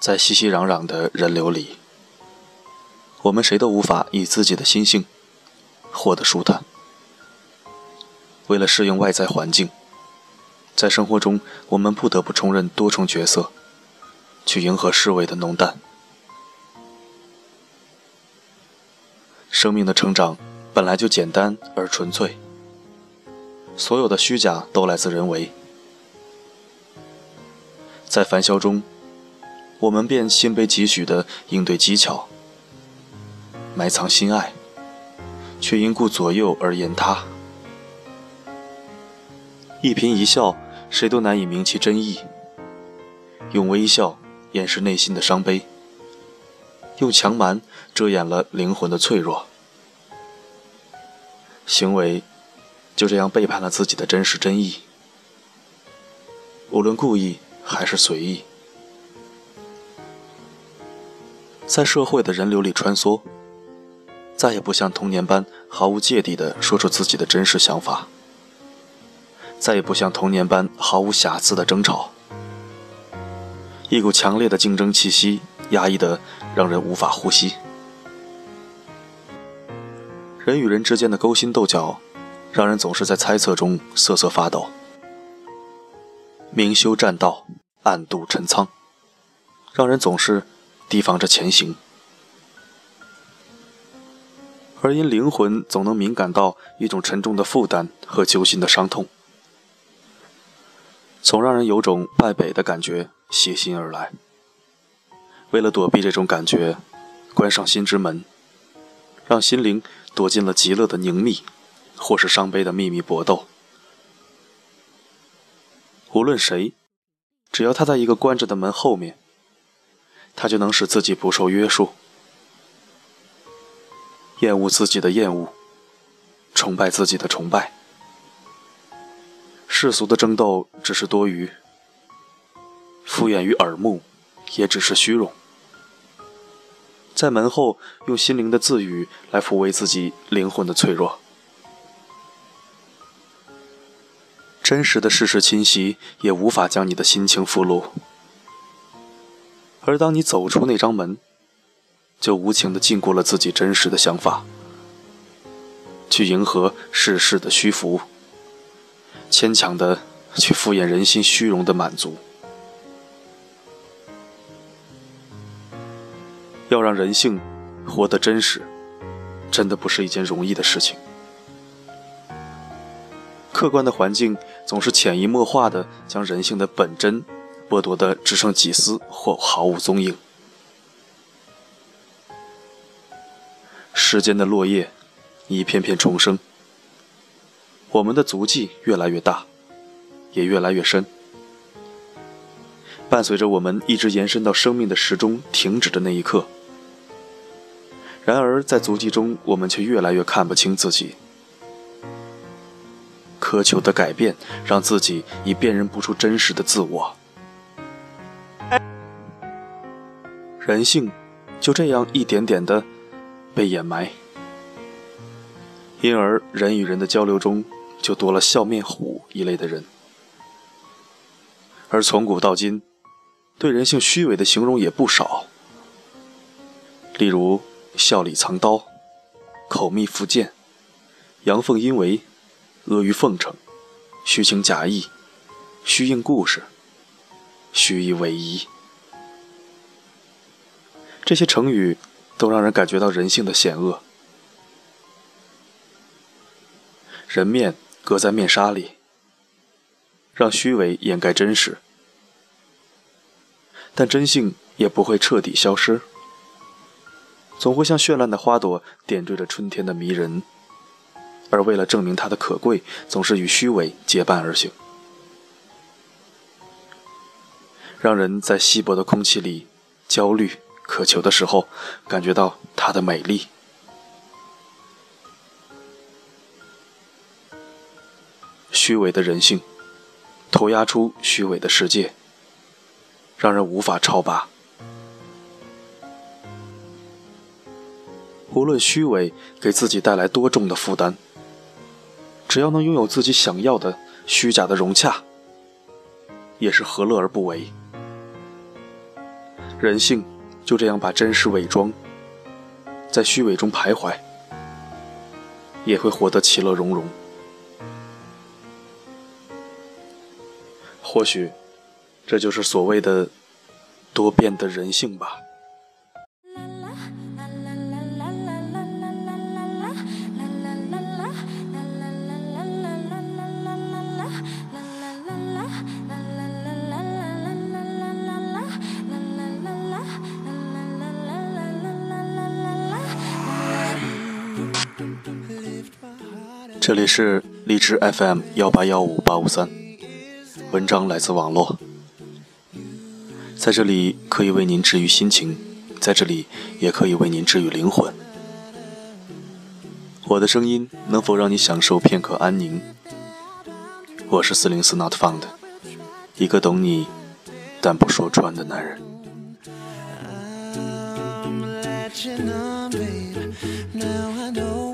在熙熙攘攘的人流里，我们谁都无法以自己的心性活得舒坦。为了适应外在环境，在生活中，我们不得不充任多重角色，去迎合世味的浓淡。生命的成长本来就简单而纯粹，所有的虚假都来自人为。在凡嚣中，我们便心悲几许的应对技巧，埋藏心爱，却因顾左右而言他。一颦一笑，谁都难以明其真意。用微笑掩饰内心的伤悲，用强蛮遮掩了灵魂的脆弱。行为就这样背叛了自己的真实真意。无论故意还是随意，在社会的人流里穿梭，再也不像童年般毫无芥蒂地说出自己的真实想法。再也不像童年般毫无瑕疵的争吵，一股强烈的竞争气息压抑得让人无法呼吸。人与人之间的勾心斗角，让人总是在猜测中瑟瑟发抖。明修栈道，暗度陈仓，让人总是提防着前行。而因灵魂总能敏感到一种沉重的负担和揪心的伤痛。总让人有种败北的感觉袭心而来。为了躲避这种感觉，关上心之门，让心灵躲进了极乐的凝密，或是伤悲的秘密搏斗。无论谁，只要他在一个关着的门后面，他就能使自己不受约束，厌恶自己的厌恶，崇拜自己的崇拜。世俗的争斗只是多余，敷衍于耳目，也只是虚荣。在门后用心灵的自语来抚慰自己灵魂的脆弱。真实的事实侵袭也无法将你的心情俘虏，而当你走出那张门，就无情的禁锢了自己真实的想法，去迎合世事的虚浮。牵强的去敷衍人心虚荣的满足，要让人性活得真实，真的不是一件容易的事情。客观的环境总是潜移默化的将人性的本真剥夺的只剩几丝或毫无踪影。世间的落叶一片片重生。我们的足迹越来越大，也越来越深，伴随着我们一直延伸到生命的时钟停止的那一刻。然而，在足迹中，我们却越来越看不清自己。苛求的改变，让自己已辨认不出真实的自我。人性就这样一点点的被掩埋，因而人与人的交流中。就多了笑面虎一类的人，而从古到今，对人性虚伪的形容也不少。例如“笑里藏刀”“口蜜腹剑”“阳奉阴违”“阿谀奉承”“虚情假意”“虚应故事”“虚以委蛇”，这些成语都让人感觉到人性的险恶。人面。搁在面纱里，让虚伪掩盖真实，但真性也不会彻底消失，总会像绚烂的花朵点缀着春天的迷人，而为了证明它的可贵，总是与虚伪结伴而行，让人在稀薄的空气里焦虑渴求的时候，感觉到它的美丽。虚伪的人性，投压出虚伪的世界，让人无法超拔。无论虚伪给自己带来多重的负担，只要能拥有自己想要的虚假的融洽，也是何乐而不为？人性就这样把真实伪装，在虚伪中徘徊，也会活得其乐融融。或许，这就是所谓的多变的人性吧。这里是荔枝 FM 幺八幺五八五三，文章来自网络，在这里可以为您治愈心情，在这里也可以为您治愈灵魂。我的声音能否让你享受片刻安宁？我是四零四 Not Found，一个懂你但不说穿的男人。you